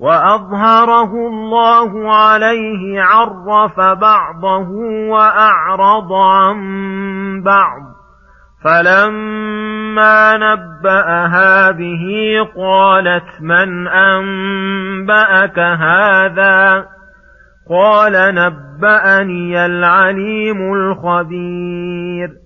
وأظهره الله عليه عرف بعضه وأعرض عن بعض. فلما نباها به قالت من أنبأك هذا؟ قال نبأني العليم الخبير.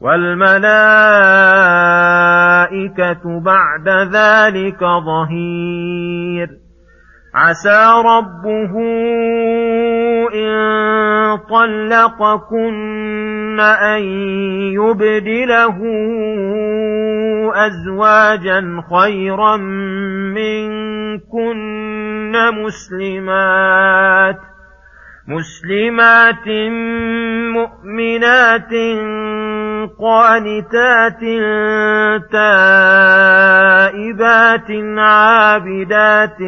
والملائكة بعد ذلك ظهير. عسى ربه إن طلقكن أن يبدله أزواجا خيرا منكن مسلمات. مسلمات مؤمنات قانتات تائبات عابدات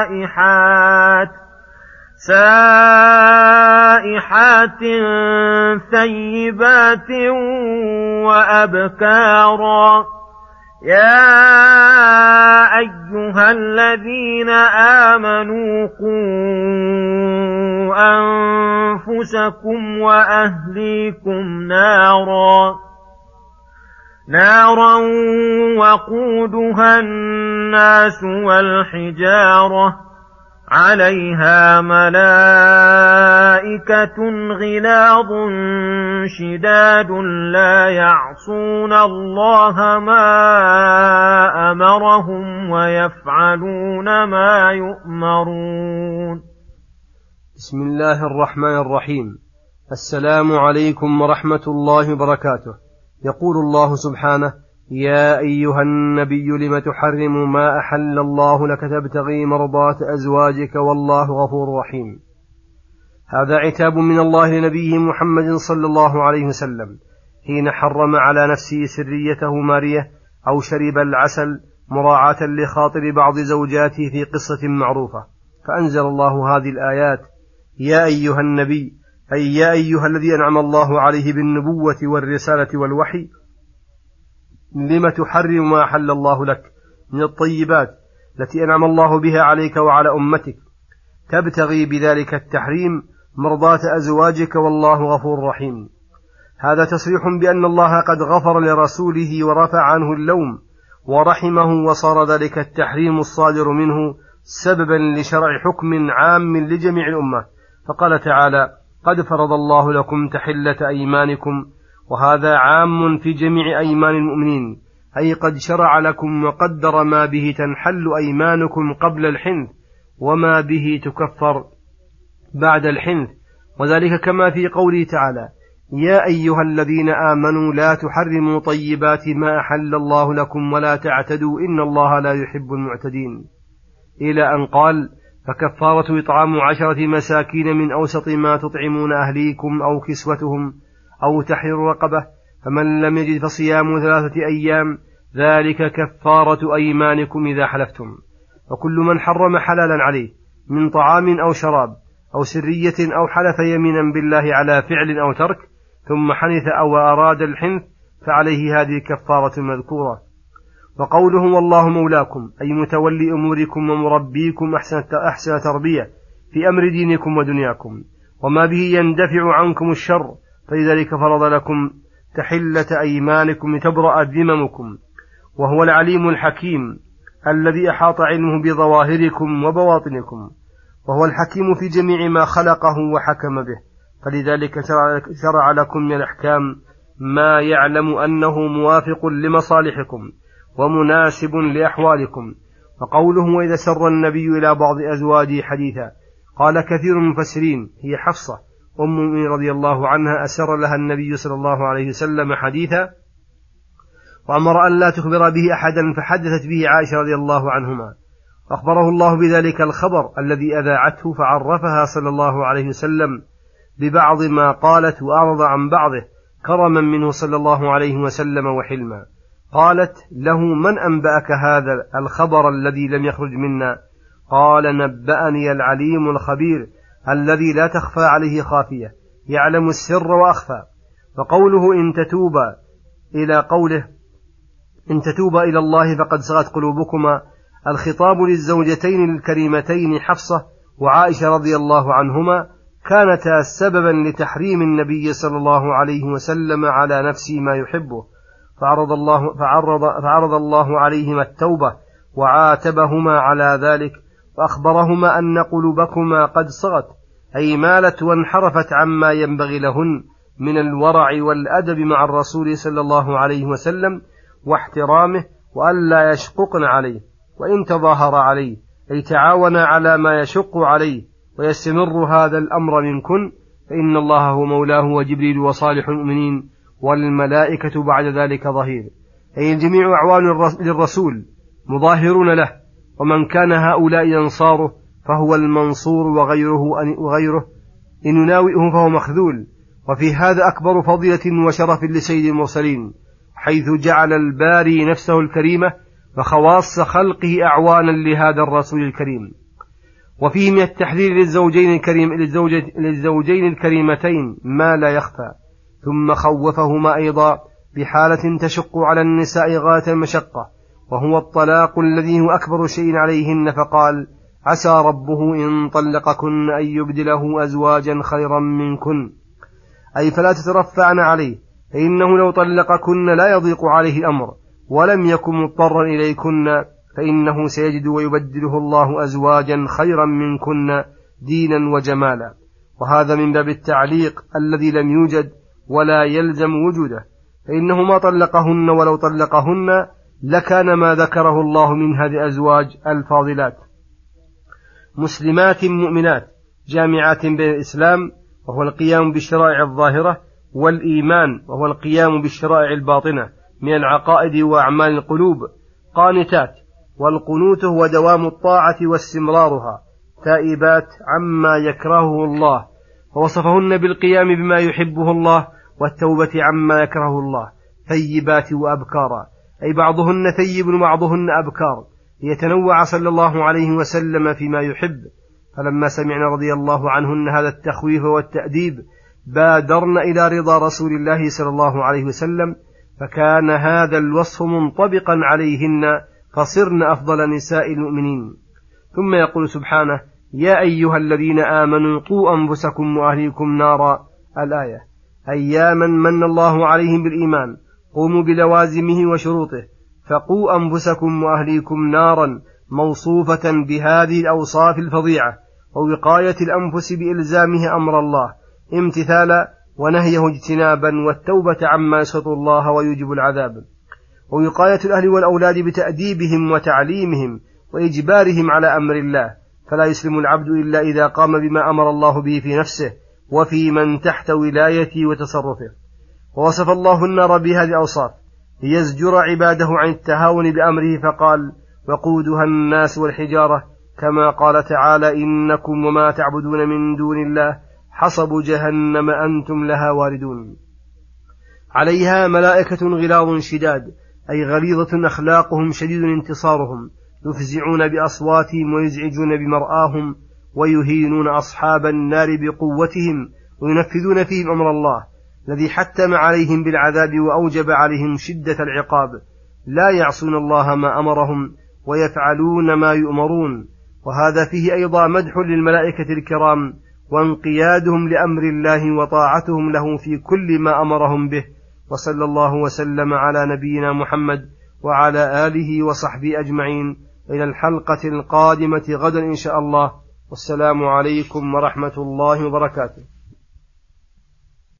سائحات سائحات ثيبات وأبكارا. يا أيها الذين آمنوا قوا أنفسكم وأهليكم نارا نارا وقودها الناس والحجارة. عليها ملائكة غلاظ شداد لا يعصون الله ما أمرهم ويفعلون ما يؤمرون. بسم الله الرحمن الرحيم. السلام عليكم ورحمة الله وبركاته. يقول الله سبحانه: يا أيها النبي لم تحرم ما أحل الله لك تبتغي مرضات أزواجك والله غفور رحيم. هذا عتاب من الله لنبيه محمد صلى الله عليه وسلم. حين حرم على نفسه سريته مارية أو شرب العسل مراعاة لخاطر بعض زوجاته في قصة معروفة. فأنزل الله هذه الآيات. يا أيها النبي أي يا أيها الذي أنعم الله عليه بالنبوة والرسالة والوحي لم تحرم ما أحل الله لك من الطيبات التي أنعم الله بها عليك وعلى أمتك. تبتغي بذلك التحريم مرضاة أزواجك والله غفور رحيم. هذا تصريح بأن الله قد غفر لرسوله ورفع عنه اللوم ورحمه وصار ذلك التحريم الصادر منه سببا لشرع حكم عام لجميع الأمة. فقال تعالى قد فرض الله لكم تحلة أيمانكم وهذا عام في جميع أيمان المؤمنين. أي قد شرع لكم وقدر ما به تنحل أيمانكم قبل الحنث وما به تكفر بعد الحنث. وذلك كما في قوله تعالى يا أيها الذين آمنوا لا تحرموا طيبات ما أحل الله لكم ولا تعتدوا إن الله لا يحب المعتدين. إلى أن قال فكفارة إطعام عشرة مساكين من أوسط ما تطعمون أهليكم أو كسوتهم أو تحرير رقبة فمن لم يجد فصيام ثلاثة أيام ذلك كفارة أيمانكم إذا حلفتم. وكل من حرم حلالا عليه من طعام أو شراب أو سرية أو حلف يمينا بالله على فعل أو ترك ثم حنث أو أراد الحنث فعليه هذه الكفارة المذكورة. وقوله والله مولاكم أي متولي أموركم ومربيكم أحسن, أحسن تربية في أمر دينكم ودنياكم. وما به يندفع عنكم الشر فلذلك فرض لكم تحلة أيمانكم لتبرأ ذممكم وهو العليم الحكيم الذي أحاط علمه بظواهركم وبواطنكم وهو الحكيم في جميع ما خلقه وحكم به. فلذلك شرع لكم من الأحكام ما يعلم أنه موافق لمصالحكم ومناسب لأحوالكم. وقوله وإذا سر النبي إلى بعض أزواجه حديثا قال كثير من المفسرين هي حفصة أم رضي الله عنها أسر لها النبي صلى الله عليه وسلم حديثا وأمر أن لا تخبر به أحدا فحدثت به عائشة رضي الله عنهما. أخبره الله بذلك الخبر الذي أذاعته فعرفها صلى الله عليه وسلم ببعض ما قالت وأعرض عن بعضه كرما منه صلى الله عليه وسلم وحلما. قالت له من أنبأك هذا الخبر الذي لم يخرج منا؟ قال نبأني العليم الخبير. الذي لا تخفى عليه خافية. يعلم السر وأخفى. وقوله إن تتوبا إلى قوله إن تتوبا إلى الله فقد سغت قلوبكما. الخطاب للزوجتين الكريمتين حفصة وعائشة رضي الله عنهما كانتا سببا لتحريم النبي صلى الله عليه وسلم على نفسه ما يحبه. فعرض الله, فعرض, فعرض الله عليهما التوبة وعاتبهما على ذلك. وأخبرهما أن قلوبكما قد صغت أي مالت وانحرفت عما ينبغي لهن من الورع والأدب مع الرسول صلى الله عليه وسلم واحترامه وألا يشققن عليه وإن تظاهر عليه أي تعاون على ما يشق عليه ويستمر هذا الأمر منكن فإن الله هو مولاه وجبريل وصالح المؤمنين والملائكة بعد ذلك ظهير. أي الجميع أعوان للرسول مظاهرون له ومن كان هؤلاء أنصاره فهو المنصور وغيره وغيره. إن يناوئه فهو مخذول. وفي هذا أكبر فضيلة وشرف لسيد المرسلين حيث جعل الباري نفسه الكريمة وخواص خلقه أعوانا لهذا الرسول الكريم. وفيه من التحذير للزوجين الكريم للزوجين الكريمتين ما لا يخفى. ثم خوفهما أيضا بحالة تشق على النساء غاية المشقة. وهو الطلاق الذي هو أكبر شيء عليهن فقال عسى ربه إن طلقكن أن يبدله أزواجا خيرا منكن. أي فلا تترفعن عليه فإنه لو طلقكن لا يضيق عليه الأمر ولم يكن مضطرا إليكن فإنه سيجد ويبدله الله أزواجا خيرا منكن دينا وجمالا. وهذا من باب التعليق الذي لم يوجد ولا يلزم وجوده. فإنه ما طلقهن ولو طلقهن لكان ما ذكره الله من هذه الأزواج الفاضلات. مسلمات مؤمنات جامعات بين الإسلام وهو القيام بالشرائع الظاهرة والإيمان وهو القيام بالشرائع الباطنة من العقائد وأعمال القلوب. قانتات والقنوت هو دوام الطاعة واستمرارها. تائبات عما يكرهه الله فوصفهن بالقيام بما يحبه الله والتوبة عما يكرهه الله. ثيبات وأبكارا. أي بعضهن ثيب وبعضهن أبكار ليتنوع صلى الله عليه وسلم فيما يحب. فلما سمعنا رضي الله عنهن هذا التخويف والتأديب بادرن إلى رضا رسول الله صلى الله عليه وسلم فكان هذا الوصف منطبقا عليهن فصرن أفضل نساء المؤمنين. ثم يقول سبحانه يا أيها الذين آمنوا قوا أنفسكم وأهليكم نارا. الآية أياما من الله عليهم بالإيمان قوموا بلوازمه وشروطه فقوا أنفسكم وأهليكم نارا موصوفة بهذه الأوصاف الفظيعة ووقاية الأنفس بإلزامه أمر الله امتثالا ونهيه اجتنابا والتوبة عما يسخط الله ويوجب العذاب. ووقاية الأهل والأولاد بتأديبهم وتعليمهم وإجبارهم على أمر الله فلا يسلم العبد إلا إذا قام بما أمر الله به في نفسه وفي من تحت ولايته وتصرفه. ووصف الله النار بهذه الأوصاف. ليزجر عباده عن التهاون بأمره فقال وقودها الناس والحجارة كما قال تعالى إنكم وما تعبدون من دون الله حصب جهنم أنتم لها واردون. عليها ملائكة غلاظ شداد أي غليظة أخلاقهم شديد انتصارهم يفزعون بأصواتهم ويزعجون بمرآهم ويهينون أصحاب النار بقوتهم وينفذون فيهم أمر الله. الذي حتم عليهم بالعذاب وأوجب عليهم شدة العقاب. لا يعصون الله ما أمرهم ويفعلون ما يؤمرون. وهذا فيه أيضا مدح للملائكة الكرام وانقيادهم لأمر الله وطاعتهم له في كل ما أمرهم به. وصلى الله وسلم على نبينا محمد وعلى آله وصحبه أجمعين. إلى الحلقة القادمة غدا إن شاء الله. والسلام عليكم ورحمة الله وبركاته.